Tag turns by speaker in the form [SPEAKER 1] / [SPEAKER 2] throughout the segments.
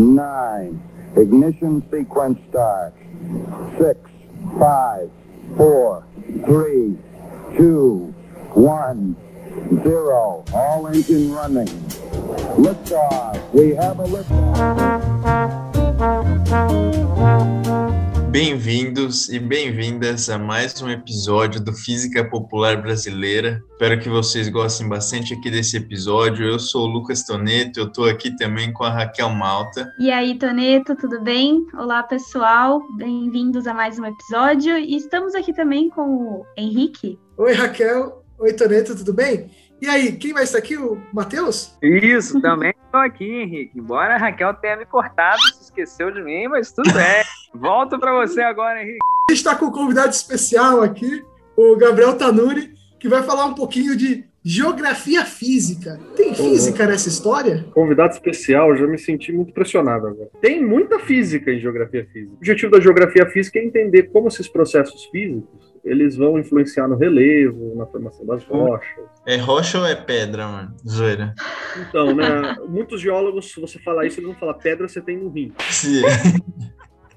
[SPEAKER 1] nine. Ignition sequence start. Six, five, four, three, two, one, zero. All engine running. Liftoff. We have a liftoff.
[SPEAKER 2] Bem-vindos e bem-vindas a mais um episódio do Física Popular Brasileira. Espero que vocês gostem bastante aqui desse episódio. Eu sou o Lucas Toneto, eu estou aqui também com a Raquel Malta.
[SPEAKER 3] E aí, Toneto, tudo bem? Olá, pessoal. Bem-vindos a mais um episódio. E estamos aqui também com o Henrique.
[SPEAKER 4] Oi, Raquel. Oi, Toneto, tudo bem? E aí, quem vai estar aqui? O Matheus?
[SPEAKER 5] Isso, também estou aqui, Henrique. Embora a Raquel tenha me cortado, se esqueceu de mim, mas tudo bem. Volto para você agora, Henrique.
[SPEAKER 4] A gente está com um convidado especial aqui, o Gabriel Tanuri, que vai falar um pouquinho de geografia física. Tem física nessa história?
[SPEAKER 6] Convidado especial, já me senti muito pressionado agora. Tem muita física em geografia física. O objetivo da geografia física é entender como esses processos físicos eles vão influenciar no relevo, na formação das rochas.
[SPEAKER 2] É rocha ou é pedra, mano? Zoeira.
[SPEAKER 6] Então, né? Muitos geólogos, se você falar isso, eles vão falar pedra você tem no rim.
[SPEAKER 2] Sim.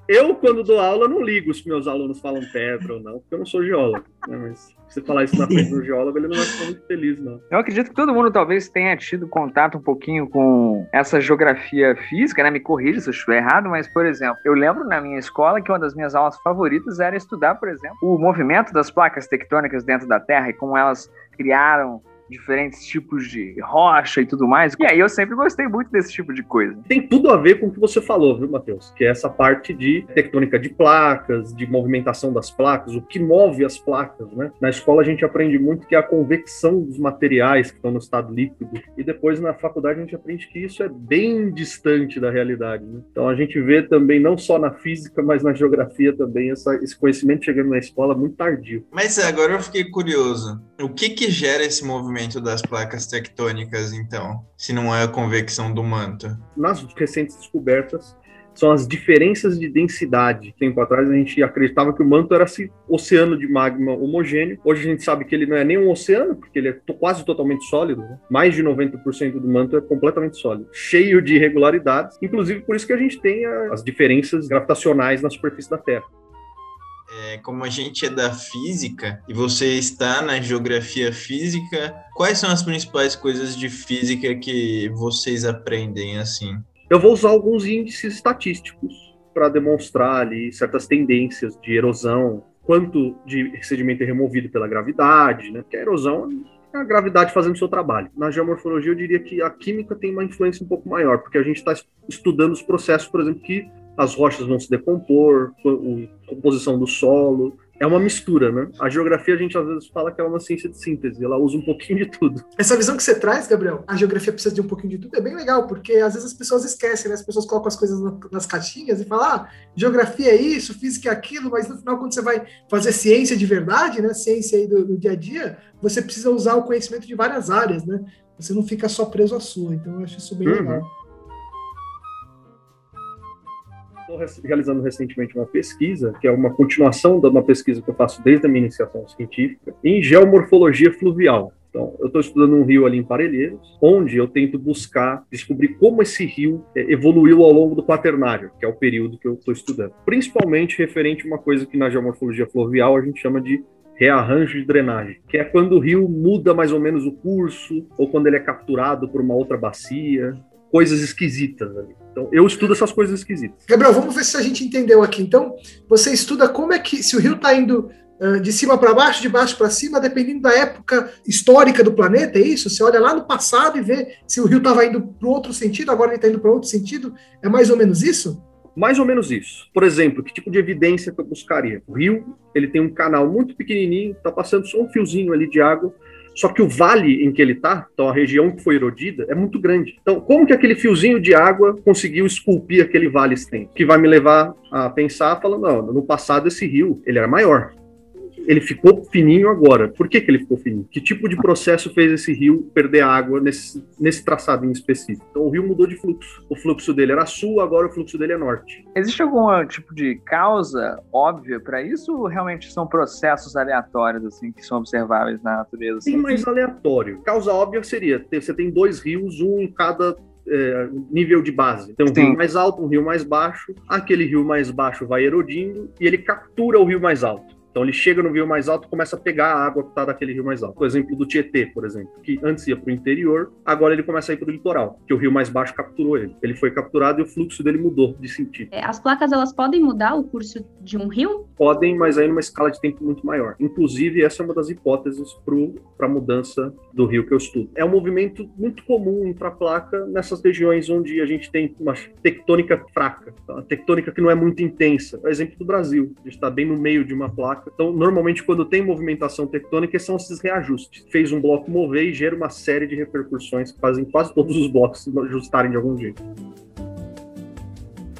[SPEAKER 6] Eu, quando dou aula, não ligo se meus alunos falam pedra ou não, porque eu não sou geólogo. Né? Mas se você falar isso na frente do geólogo, ele não vai ficar muito feliz, não.
[SPEAKER 5] Eu acredito que todo mundo talvez tenha tido contato um pouquinho com essa geografia física, né? Me corrija se eu estiver errado, mas, por exemplo, eu lembro na minha escola que uma das minhas aulas favoritas era estudar, por exemplo, o movimento das placas tectônicas dentro da Terra e como elas criaram diferentes tipos de rocha e tudo mais. E aí eu sempre gostei muito desse tipo de coisa.
[SPEAKER 6] Tem tudo a ver com o que você falou, viu, Matheus? Que é essa parte de tectônica de placas, de movimentação das placas, o que move as placas, né? Na escola a gente aprende muito que é a convecção dos materiais que estão no estado líquido. E depois na faculdade a gente aprende que isso é bem distante da realidade. Né? Então a gente vê também, não só na física, mas na geografia também, essa, esse conhecimento chegando na escola muito tardio.
[SPEAKER 2] Mas agora eu fiquei curioso. O que que gera esse movimento? Movimento das placas tectônicas, então, se não é a convecção do manto?
[SPEAKER 6] Nas recentes descobertas, são as diferenças de densidade. Tempo atrás a gente acreditava que o manto era esse oceano de magma homogêneo. Hoje a gente sabe que ele não é nem um oceano, porque ele é quase totalmente sólido. Né? Mais de 90% do manto é completamente sólido, cheio de irregularidades. Inclusive por isso que a gente tem as diferenças gravitacionais na superfície da Terra
[SPEAKER 2] é, como a gente é da física e você está na geografia física, quais são as principais coisas de física que vocês aprendem assim?
[SPEAKER 6] Eu vou usar alguns índices estatísticos para demonstrar ali certas tendências de erosão, quanto de sedimento é removido pela gravidade, né? Porque a erosão é a gravidade fazendo o seu trabalho. Na geomorfologia, eu diria que a química tem uma influência um pouco maior, porque a gente está estudando os processos, por exemplo, que as rochas vão se decompor, a composição do solo. É uma mistura, né? A geografia a gente às vezes fala que é uma ciência de síntese, ela usa um pouquinho de tudo.
[SPEAKER 4] Essa visão que você traz, Gabriel, a geografia precisa de um pouquinho de tudo, é bem legal, porque às vezes as pessoas esquecem, né? As pessoas colocam as coisas nas caixinhas e falam, ah, geografia é isso, física é aquilo, mas no final, quando você vai fazer ciência de verdade, né? Ciência aí do, do dia a dia, você precisa usar o conhecimento de várias áreas, né? Você não fica só preso à sua. Então, eu acho isso bem uhum. legal.
[SPEAKER 6] Estou realizando recentemente uma pesquisa, que é uma continuação de uma pesquisa que eu faço desde a minha iniciação científica, em geomorfologia fluvial. Então, eu estou estudando um rio ali em Parelheiros, onde eu tento buscar descobrir como esse rio é, evoluiu ao longo do quaternário, que é o período que eu estou estudando. Principalmente referente a uma coisa que na geomorfologia fluvial a gente chama de rearranjo de drenagem, que é quando o rio muda mais ou menos o curso, ou quando ele é capturado por uma outra bacia, coisas esquisitas ali. Então, eu estudo essas coisas esquisitas.
[SPEAKER 4] Gabriel, vamos ver se a gente entendeu aqui. Então, você estuda como é que, se o rio está indo uh, de cima para baixo, de baixo para cima, dependendo da época histórica do planeta, é isso? Você olha lá no passado e vê se o rio estava indo para outro sentido, agora ele está indo para outro sentido. É mais ou menos isso?
[SPEAKER 6] Mais ou menos isso. Por exemplo, que tipo de evidência que eu buscaria? O rio, ele tem um canal muito pequenininho, está passando só um fiozinho ali de água, só que o vale em que ele está, então a região que foi erodida, é muito grande. Então, como que aquele fiozinho de água conseguiu esculpir aquele vale extenso? Que vai me levar a pensar, falando, não, no passado esse rio, ele era maior ele ficou fininho agora. Por que, que ele ficou fininho? Que tipo de processo fez esse rio perder água nesse, nesse traçado em específico? Então o rio mudou de fluxo. O fluxo dele era sul, agora o fluxo dele é norte.
[SPEAKER 5] Existe algum tipo de causa óbvia para isso ou realmente são processos aleatórios assim que são observáveis na natureza?
[SPEAKER 6] Tem mais aleatório. Causa óbvia seria, você tem dois rios, um em cada é, nível de base. Tem um
[SPEAKER 5] Sim.
[SPEAKER 6] rio mais alto, um rio mais baixo. Aquele rio mais baixo vai erodindo e ele captura o rio mais alto. Então ele chega no rio mais alto e começa a pegar a água que está daquele rio mais alto. O exemplo do Tietê, por exemplo, que antes ia para o interior, agora ele começa a ir para o litoral, que o rio mais baixo capturou ele. Ele foi capturado e o fluxo dele mudou de sentido.
[SPEAKER 3] É, As placas elas podem mudar o curso de um rio?
[SPEAKER 6] Podem, mas aí numa escala de tempo muito maior. Inclusive, essa é uma das hipóteses para a mudança do rio que eu estudo. É um movimento muito comum para a placa nessas regiões onde a gente tem uma tectônica fraca, tá? uma tectônica que não é muito intensa. É o exemplo do Brasil. A gente está bem no meio de uma placa. Então, normalmente, quando tem movimentação tectônica, são esses reajustes. Fez um bloco mover e gera uma série de repercussões que fazem quase todos os blocos se ajustarem de algum jeito.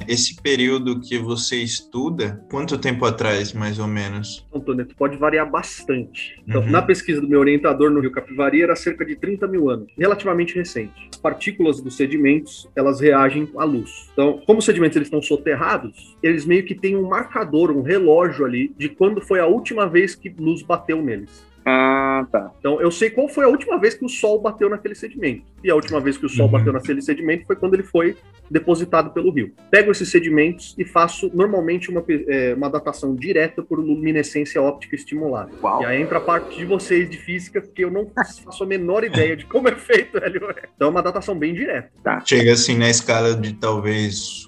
[SPEAKER 2] Esse período que você estuda, quanto tempo atrás, mais ou menos?
[SPEAKER 6] Então, Toneto, pode variar bastante. Então,
[SPEAKER 2] Uhum.
[SPEAKER 6] na pesquisa do meu orientador no Rio Capivari, era cerca de 30 mil anos, relativamente recente. As partículas dos sedimentos, elas reagem à luz. Então, como os sedimentos eles estão soterrados, eles meio que têm um marcador, um relógio ali, de quando foi a última vez que luz bateu neles.
[SPEAKER 5] Ah, tá.
[SPEAKER 6] Então, eu sei qual foi a última vez que o Sol bateu naquele sedimento. E a última vez que o Sol
[SPEAKER 2] Uhum.
[SPEAKER 6] bateu naquele sedimento foi quando ele foi depositado pelo rio. Pego esses sedimentos e faço normalmente uma, é, uma datação direta por luminescência óptica estimulada.
[SPEAKER 5] Uau.
[SPEAKER 6] E aí entra a parte de vocês de física, porque eu não faço a menor ideia de como é feito o LOE. Então é uma datação bem direta.
[SPEAKER 2] Chega assim na escala de talvez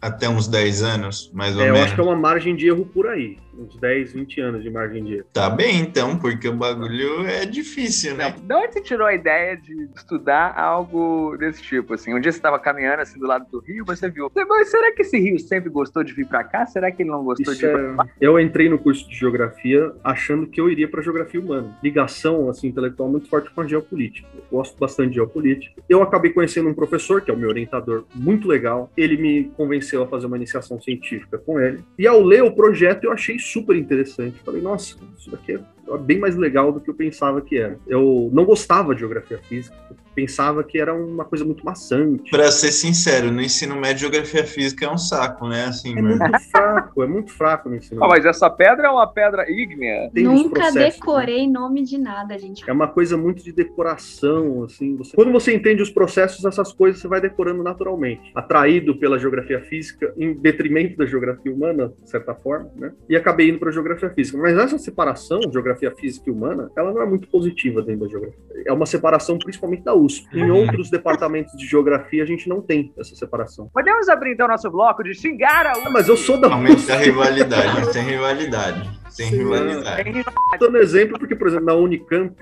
[SPEAKER 2] até uns 10 anos, mais ou
[SPEAKER 6] É, eu
[SPEAKER 2] menos.
[SPEAKER 6] acho que é uma margem de erro por aí. Uns 10, 20 anos de margem de erro.
[SPEAKER 2] Tá bem, então, porque o bagulho é difícil, né?
[SPEAKER 5] De onde você tirou a ideia de estudar algo desse tipo? Assim, um dia você estava caminhando assim do lado do rio, você viu. Mas será que esse rio sempre gostou de vir pra cá? Será que ele não gostou
[SPEAKER 6] Isso
[SPEAKER 5] de vir pra
[SPEAKER 6] é... Eu entrei no curso de geografia achando que eu iria para geografia humana. Ligação assim intelectual muito forte com a geopolítica. Eu gosto bastante de geopolítica. Eu acabei conhecendo um professor que é o meu orientador, muito legal. Ele me convenceu a fazer uma iniciação científica com ele. E ao ler o projeto eu achei super interessante. Falei, nossa, isso daqui é bem mais legal do que eu pensava que era. Eu não gostava de geografia física. Pensava que era uma coisa muito maçante.
[SPEAKER 2] Pra ser sincero, no ensino médio, geografia física é um saco, né? Assim,
[SPEAKER 6] É
[SPEAKER 2] mano.
[SPEAKER 6] muito fraco, é muito fraco no ensino.
[SPEAKER 5] Ah, mas essa pedra é uma pedra ígnea.
[SPEAKER 6] Tem
[SPEAKER 3] Nunca
[SPEAKER 6] né?
[SPEAKER 3] decorei nome de nada, gente.
[SPEAKER 6] É uma coisa muito de decoração, assim. Você... Quando você entende os processos, essas coisas você vai decorando naturalmente. Atraído pela geografia física, em detrimento da geografia humana, de certa forma, né? E acabei indo para a geografia física. Mas essa separação, geografia física e humana, ela não é muito positiva dentro da geografia. É uma separação principalmente da USP. Em outros departamentos de geografia, a gente não tem essa separação.
[SPEAKER 5] Podemos abrir então nosso bloco de xingar a
[SPEAKER 6] Ah, mas eu sou da
[SPEAKER 2] Aumenta a rivalidade, tem rivalidade.
[SPEAKER 6] Sim,
[SPEAKER 2] rivalidade.
[SPEAKER 6] dando exemplo porque, por exemplo, na Unicamp,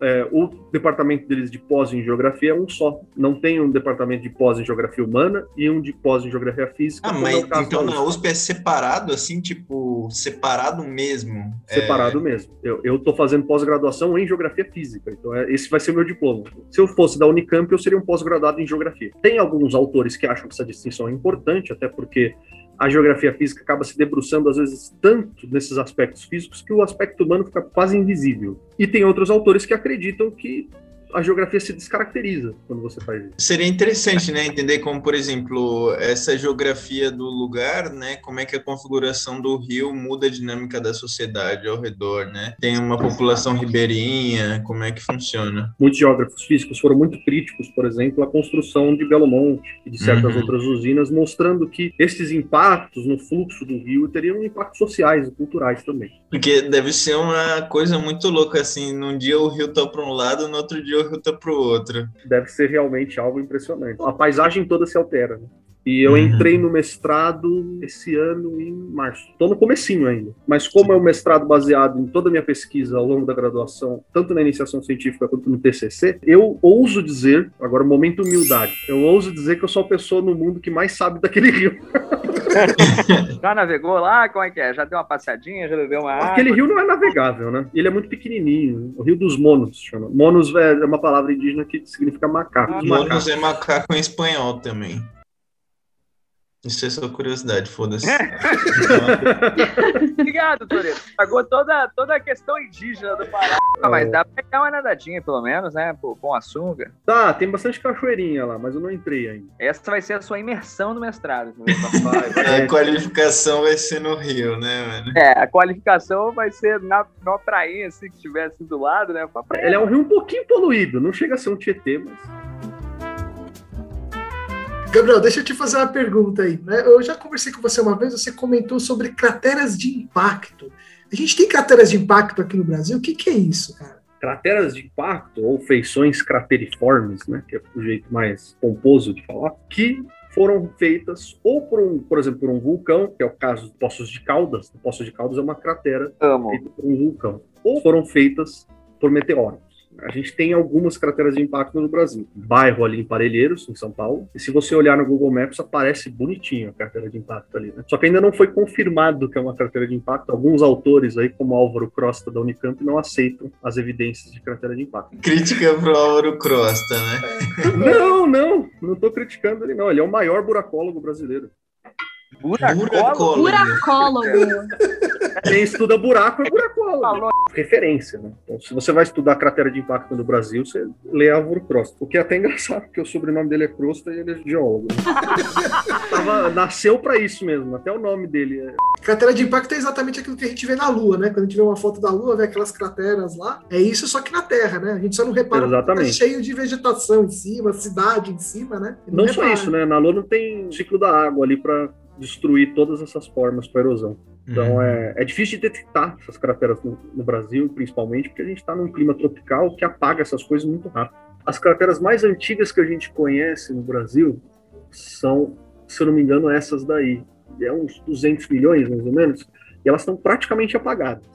[SPEAKER 6] é, o departamento deles de pós em geografia é um só. Não tem um departamento de pós em geografia humana e um de pós em geografia física.
[SPEAKER 2] Ah,
[SPEAKER 6] é
[SPEAKER 2] mas
[SPEAKER 6] caso
[SPEAKER 2] então na USP é separado, assim, tipo, separado mesmo. É,
[SPEAKER 6] Separado mesmo. Eu, eu tô fazendo pós-graduação em geografia física, então é- esse vai ser o meu diploma. Se eu fosse da Unicamp, eu seria um pós-graduado em geografia. Tem alguns autores que acham que essa distinção é importante, até porque a geografia física acaba se debruçando, às vezes, tanto nesses aspectos físicos que o aspecto humano fica quase invisível. E tem outros autores que acreditam que a geografia se descaracteriza quando você faz isso.
[SPEAKER 2] Seria interessante, né, entender como, por exemplo, essa geografia do lugar, né, como é que a configuração do rio muda a dinâmica da sociedade ao redor, né? Tem uma população ribeirinha, como é que funciona?
[SPEAKER 6] Muitos geógrafos físicos foram muito críticos, por exemplo, à construção de Belo Monte e de certas
[SPEAKER 2] Uhum.
[SPEAKER 6] outras usinas, mostrando que esses impactos no fluxo do rio teriam impactos sociais e culturais também.
[SPEAKER 2] Porque deve ser uma coisa muito louca, assim, num dia o rio tá para um lado, no outro dia o rio tá para o outro.
[SPEAKER 6] Deve ser realmente algo impressionante. A paisagem toda se altera. Né? E eu
[SPEAKER 2] Uhum.
[SPEAKER 6] entrei no mestrado esse ano em março. Estou no comecinho ainda. Mas como é um mestrado baseado em toda a minha pesquisa ao longo da graduação, tanto na iniciação científica quanto no TCC, eu ouso dizer, agora momento humildade, eu ouso dizer que eu sou a pessoa no mundo que mais sabe daquele rio.
[SPEAKER 5] Já navegou lá? Como é que é? Já deu uma passeadinha? Já bebeu uma água?
[SPEAKER 6] Aquele rio não é navegável, né? Ele é muito pequenininho. O Rio dos Monos chama. Monos é uma palavra indígena que significa macaco.
[SPEAKER 5] Ah.
[SPEAKER 2] Monos é macaco em espanhol também. Isso é só curiosidade, foda-se.
[SPEAKER 5] Obrigado, Toreto. Pagou toda, toda a questão indígena do Pará. Ah, mas dá pra pegar uma nadadinha, pelo menos, né? Pô, com açúcar.
[SPEAKER 6] Tá, tem bastante cachoeirinha lá, mas eu não entrei ainda.
[SPEAKER 5] Essa vai ser a sua imersão no mestrado.
[SPEAKER 2] A qualificação vai ser no rio, né, mano?
[SPEAKER 5] É, a qualificação vai ser na, numa prainha, assim, que estiver assim do lado, né? Pra praia.
[SPEAKER 6] Ele é um rio um pouquinho poluído, não chega a ser um Tietê, mas.
[SPEAKER 4] Gabriel, deixa eu te fazer uma pergunta aí. Né? Eu já conversei com você uma vez, você comentou sobre crateras de impacto. A gente tem crateras de impacto aqui no Brasil? O que, que é isso, cara?
[SPEAKER 6] Crateras de impacto, ou feições crateriformes, né, que é o jeito mais pomposo de falar, que foram feitas ou por um, por exemplo, por um vulcão, que é o caso dos Poços de Caldas. O Poço de Caldas é uma cratera
[SPEAKER 5] Amo.
[SPEAKER 6] feita por um vulcão. Ou foram feitas por meteoros. A gente tem algumas crateras de impacto no Brasil. Bairro ali em Parelheiros, em São Paulo. E se você olhar no Google Maps, aparece bonitinho a cratera de impacto ali. Né? Só que ainda não foi confirmado que é uma cratera de impacto. Alguns autores aí, como Álvaro Crosta da Unicamp, não aceitam as evidências de cratera de impacto.
[SPEAKER 2] Crítica pro Álvaro Crosta, né?
[SPEAKER 6] Não, não, não tô criticando ele, não. Ele é o maior buracólogo brasileiro.
[SPEAKER 5] Buracólogo?
[SPEAKER 3] Buracólogo.
[SPEAKER 6] Quem estuda buraco é buracólogo.
[SPEAKER 5] Falou.
[SPEAKER 6] Referência, né? Então, se você vai estudar cratera de impacto no Brasil, você lê Álvaro Crosta. O que é até engraçado, porque o sobrenome dele é Crosta e ele é geólogo. né? Tava- nasceu pra isso mesmo, até o nome dele é
[SPEAKER 4] Cratera de impacto é exatamente aquilo que a gente vê na Lua, né? Quando a gente vê uma foto da Lua, vê aquelas crateras lá. É isso só que na Terra, né? A gente só não repara porque tá
[SPEAKER 6] Exatamente.
[SPEAKER 4] cheio de vegetação em cima, cidade em cima, né? E
[SPEAKER 6] Não só isso, né? Na Lua não tem ciclo da água ali para destruir todas essas formas com a erosão. Então é, é difícil de detectar essas crateras no, no Brasil, principalmente, porque a gente está num clima tropical que apaga essas coisas muito rápido. As crateras mais antigas que a gente conhece no Brasil são, se eu não me engano, essas daí. É uns 200 milhões, mais ou menos, e elas estão praticamente apagadas.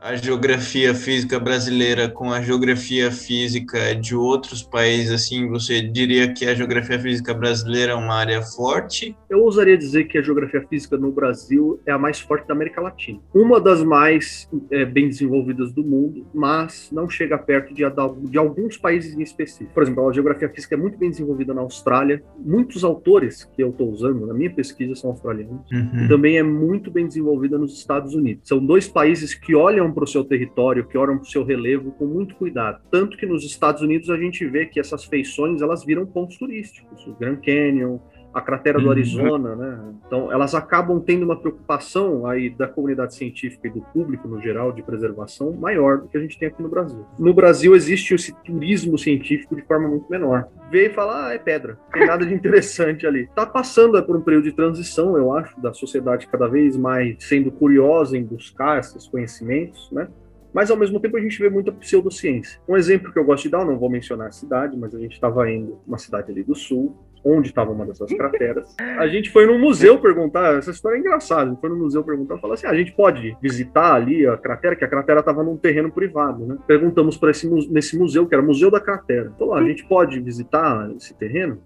[SPEAKER 2] A geografia física brasileira com a geografia física de outros países, assim, você diria que a geografia física brasileira é uma área forte?
[SPEAKER 6] Eu ousaria dizer que a geografia física no Brasil é a mais forte da América Latina. Uma das mais é, bem desenvolvidas do mundo, mas não chega perto de, de alguns países em específico. Por exemplo, a geografia física é muito bem desenvolvida na Austrália. Muitos autores que eu estou usando na minha pesquisa são australianos.
[SPEAKER 2] Uhum.
[SPEAKER 6] E também é muito bem desenvolvida nos Estados Unidos. São dois países que olham para o seu território, que olham para o seu relevo com muito cuidado. Tanto que nos Estados Unidos a gente vê que essas feições elas viram pontos turísticos. O Grand Canyon, a cratera do
[SPEAKER 2] Uhum.
[SPEAKER 6] Arizona, né? Então, elas acabam tendo uma preocupação aí da comunidade científica e do público no geral de preservação maior do que a gente tem aqui no Brasil. No Brasil existe esse turismo científico de forma muito menor. Vê e fala, ah, é pedra, não tem nada de interessante ali. Tá passando por um período de transição, eu acho, da sociedade cada vez mais sendo curiosa em buscar esses conhecimentos, né? mas ao mesmo tempo a gente vê muita pseudociência. Um exemplo que eu gosto de dar, não vou mencionar a cidade, mas a gente estava indo uma cidade ali do sul, onde estava uma dessas crateras. A gente foi num museu perguntar, essa história é engraçada, a gente foi no museu perguntar, falou assim, ah, a gente pode visitar ali a cratera, que a cratera estava num terreno privado, né? Perguntamos para esse nesse museu, que era o Museu da Cratera. Falou, ah, a gente pode visitar esse terreno?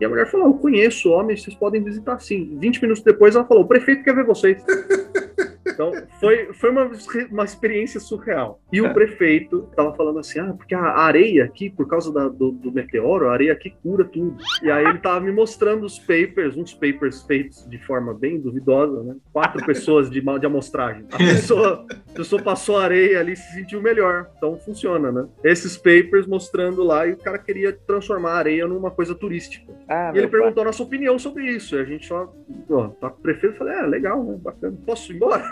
[SPEAKER 6] E a mulher falou, eu conheço homens, vocês podem visitar sim. 20 minutos depois ela falou, o prefeito quer ver vocês. Então, foi, foi uma, uma experiência surreal. E o prefeito estava falando assim: ah, porque a areia aqui, por causa da- do, do meteoro, a areia aqui cura tudo. E aí ele estava me mostrando os papers, uns papers feitos de forma bem duvidosa, né? Quatro pessoas de, de amostragem. A pessoa, a pessoa passou a areia ali e se sentiu melhor. Então funciona, né? Esses papers mostrando lá e o cara queria transformar a areia numa coisa turística.
[SPEAKER 5] Ah,
[SPEAKER 6] E ele
[SPEAKER 5] pai.
[SPEAKER 6] perguntou a nossa opinião sobre isso. E a gente só, ó, tá com o prefeito, eu falei, é, legal, né? Bacana. Posso ir embora?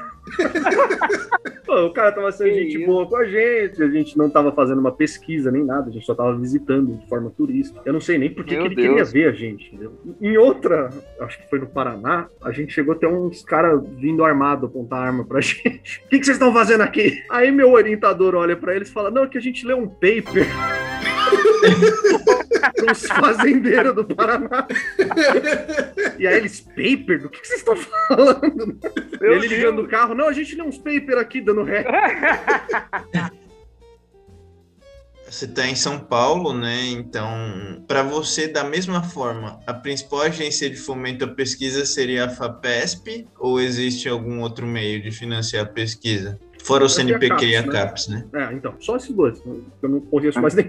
[SPEAKER 6] Pô, o cara tava sendo
[SPEAKER 5] Que
[SPEAKER 6] gente
[SPEAKER 5] isso.
[SPEAKER 6] boa com a gente, a gente não tava fazendo uma pesquisa nem nada, a gente só tava visitando de forma turística. Eu não sei nem por que ele queria
[SPEAKER 5] Deus.
[SPEAKER 6] ver a gente. entendeu? Em outra, acho que foi no Paraná, a gente chegou a ter uns caras vindo armado apontar arma pra gente. O que, que vocês estão fazendo aqui? Aí meu orientador olha pra eles e fala: Não, é que a gente leu um paper. Os fazendeiros do Paraná. E aí eles, paper? Do que, que vocês estão falando?
[SPEAKER 5] Meu
[SPEAKER 6] Ele ligando
[SPEAKER 5] Deus.
[SPEAKER 6] o carro, não, a gente lê uns paper aqui dando ré.
[SPEAKER 2] Você está em São Paulo, né? Então, para você, da mesma forma, a principal agência de fomento à pesquisa seria a FAPESP ou existe algum outro meio de financiar a pesquisa? Fora o CNPq e a
[SPEAKER 6] CAPES, né?
[SPEAKER 2] Né?
[SPEAKER 6] É, então, só esses dois. Eu não conheço mais nenhum.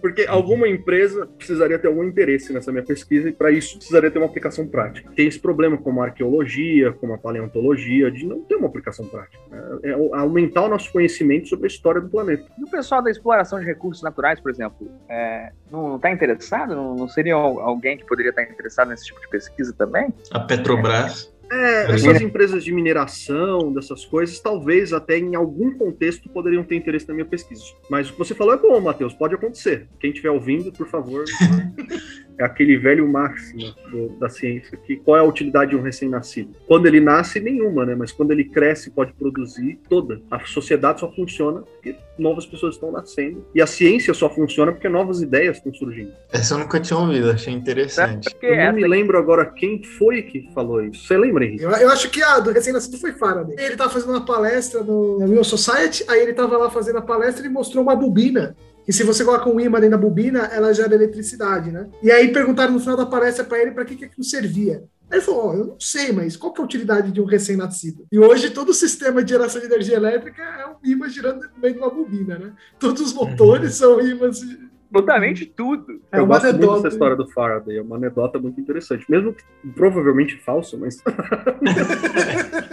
[SPEAKER 6] Porque alguma empresa precisaria ter algum interesse nessa minha pesquisa e para isso precisaria ter uma aplicação prática. Tem esse problema como a arqueologia, como a paleontologia, de não ter uma aplicação prática. né? É, é aumentar o nosso conhecimento sobre a história do planeta.
[SPEAKER 5] E o pessoal da exploração de recursos naturais, por exemplo, é, não está interessado? Não, não seria al- alguém que poderia estar interessado nesse tipo de pesquisa também?
[SPEAKER 2] A Petrobras.
[SPEAKER 6] É, essas empresas de mineração, dessas coisas, talvez até em algum contexto poderiam ter interesse na minha pesquisa. Mas o que você falou é bom, Matheus, pode acontecer. Quem estiver ouvindo, por favor. é aquele velho máximo do, da ciência, que qual é a utilidade de um recém-nascido? Quando ele nasce, nenhuma, né? Mas quando ele cresce, pode produzir toda. A sociedade só funciona porque novas pessoas estão nascendo. E a ciência só funciona porque novas ideias estão surgindo.
[SPEAKER 2] Essa eu nunca tinha ouvido, achei interessante.
[SPEAKER 5] Porque
[SPEAKER 6] Eu não me lembro agora quem foi que falou isso. Você lembra, Henrique?
[SPEAKER 4] Eu, eu acho que a do recém-nascido foi Faraday. Ele tava fazendo uma palestra no na Real Society, aí ele tava lá fazendo a palestra e mostrou uma bobina. E se você coloca um imã dentro da bobina, ela gera eletricidade, né? E aí perguntaram no final da palestra para ele para que, que aquilo servia. Aí ele falou: Ó, eu não sei, mas qual que é a utilidade de um recém-nascido? E hoje todo o sistema de geração de energia elétrica é um imã girando no meio de uma bobina, né? Todos os motores são ímãs.
[SPEAKER 5] absolutamente tudo.
[SPEAKER 4] É
[SPEAKER 6] eu
[SPEAKER 4] uma
[SPEAKER 6] gosto muito
[SPEAKER 4] anedota.
[SPEAKER 6] dessa história do Faraday, é uma anedota muito interessante. Mesmo que provavelmente falsa, mas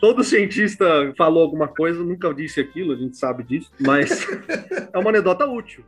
[SPEAKER 6] todo cientista falou alguma coisa, nunca disse aquilo, a gente sabe disso, mas é uma anedota útil.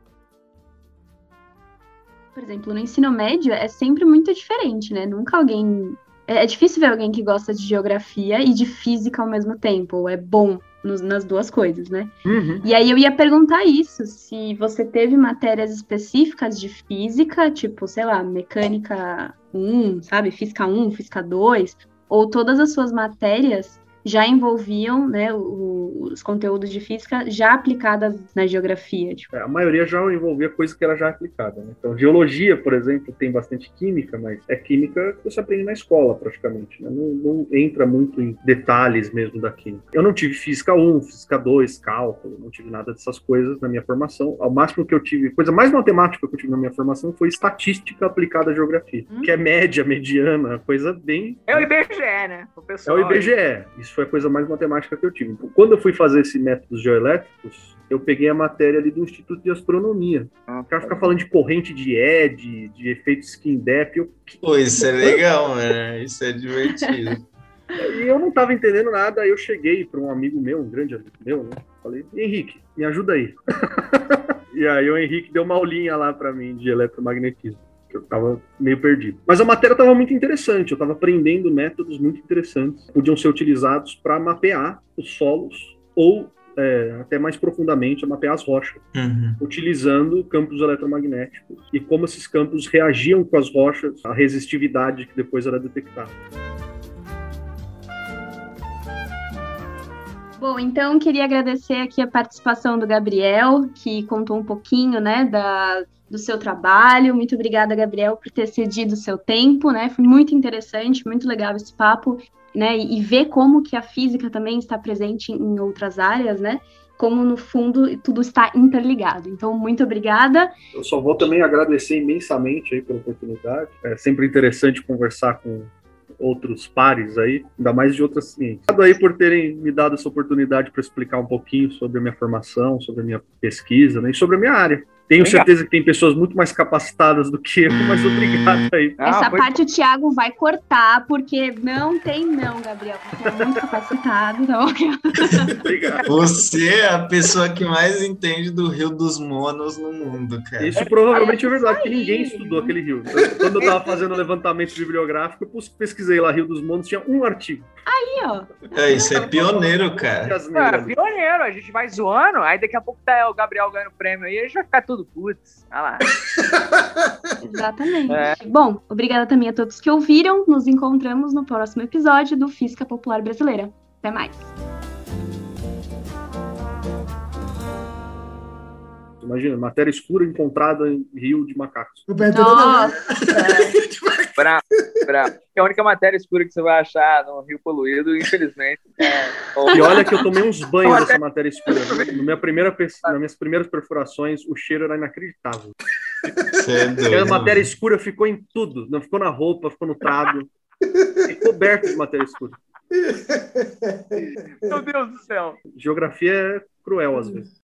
[SPEAKER 3] Por exemplo, no ensino médio é sempre muito diferente, né? Nunca alguém. É é difícil ver alguém que gosta de geografia e de física ao mesmo tempo, ou é bom nas duas coisas, né?
[SPEAKER 6] Uhum.
[SPEAKER 3] E aí eu ia perguntar isso, se você teve matérias específicas de física, tipo, sei lá, mecânica 1, sabe, física 1, física 2, ou todas as suas matérias já envolviam, né, o- os conteúdos de física já aplicadas na geografia, tipo.
[SPEAKER 6] É, a maioria já envolvia coisa que era já aplicada. Né? Então, geologia, por exemplo, tem bastante química, mas é química que você aprende na escola, praticamente. né? Não, não entra muito em detalhes mesmo da química. Eu não tive física 1, física 2, cálculo, não tive nada dessas coisas na minha formação. Ao máximo que eu tive, coisa mais matemática que eu tive na minha formação foi estatística aplicada à geografia,
[SPEAKER 3] Hum.
[SPEAKER 6] que é média, mediana, coisa bem
[SPEAKER 5] É o IBGE, né? O
[SPEAKER 6] é
[SPEAKER 5] pessoal.
[SPEAKER 6] o IBGE. Isso foi a coisa mais matemática que eu tive. Quando eu fui fazer esse métodos geoelétricos, eu peguei a matéria ali do Instituto de Astronomia.
[SPEAKER 5] Ah,
[SPEAKER 6] O cara fica falando de corrente de ED, de efeito skin depth. Eu,
[SPEAKER 2] Pô, isso é legal, mano. Isso é divertido.
[SPEAKER 6] e eu não estava entendendo nada. Aí eu cheguei para um amigo meu, um grande amigo meu, né? Falei, Henrique, me ajuda aí. e aí o Henrique deu uma aulinha lá para mim de eletromagnetismo. Que Eu tava meio perdido. Mas a matéria estava muito interessante, eu estava aprendendo métodos muito interessantes. Podiam ser utilizados para mapear os solos ou, é, até mais profundamente, mapear as rochas.
[SPEAKER 2] Uhum.
[SPEAKER 6] utilizando campos eletromagnéticos e como esses campos reagiam com as rochas, a resistividade que depois era detectada.
[SPEAKER 3] Bom, então queria agradecer aqui a participação do Gabriel, que contou um pouquinho, né, da, do seu trabalho. Muito obrigada, Gabriel, por ter cedido o seu tempo, né? Foi muito interessante, muito legal esse papo, né? E, e ver como que a física também está presente em outras áreas, né? Como no fundo tudo está interligado. Então, muito obrigada.
[SPEAKER 6] Eu só vou também agradecer imensamente aí pela oportunidade. É sempre interessante conversar com outros pares aí, ainda mais de outras ciências. Obrigado aí por terem me dado essa oportunidade para explicar um pouquinho sobre a minha formação, sobre a minha pesquisa né, e sobre a minha área. Tenho
[SPEAKER 5] Obrigado.
[SPEAKER 6] certeza que tem pessoas muito mais capacitadas do que eu, mas obrigado aí.
[SPEAKER 5] Ah,
[SPEAKER 3] Essa
[SPEAKER 5] foi-
[SPEAKER 3] parte o Thiago vai cortar, porque não tem não, Gabriel. Você é muito capacitado, bom?
[SPEAKER 6] Obrigado.
[SPEAKER 2] Você é a pessoa que mais entende do Rio dos Monos no mundo, cara.
[SPEAKER 6] Isso provavelmente é verdade, porque
[SPEAKER 3] aí.
[SPEAKER 6] ninguém estudou aquele rio. Então, Quando eu estava fazendo o levantamento bibliográfico, eu pesquisei lá Rio dos Monos, tinha um artigo.
[SPEAKER 3] Aí, ó.
[SPEAKER 2] É, isso é pioneiro, cara.
[SPEAKER 5] Cara, pioneiro, a gente vai zoando, aí daqui a pouco tá o Gabriel ganhando prêmio aí, a gente vai ficar tudo putz. Olha lá.
[SPEAKER 3] Exatamente.
[SPEAKER 5] É.
[SPEAKER 3] Bom, obrigada também a todos que ouviram. Nos encontramos no próximo episódio do Física Popular Brasileira. Até mais.
[SPEAKER 6] Imagina, matéria escura encontrada em rio de macacos.
[SPEAKER 3] Nossa,
[SPEAKER 5] Bravo, bravo. É a única matéria escura que você vai achar no Rio Poluído, infelizmente. É,
[SPEAKER 6] E olha que eu tomei uns banhos dessa matéria escura. Na minha primeira, pers- nas minhas primeiras perfurações, o cheiro era inacreditável.
[SPEAKER 2] É
[SPEAKER 6] a matéria escura ficou em tudo. Não ficou na roupa, ficou no trado. Ficou coberto de matéria escura.
[SPEAKER 5] Meu Deus do céu.
[SPEAKER 6] Geografia é cruel às vezes.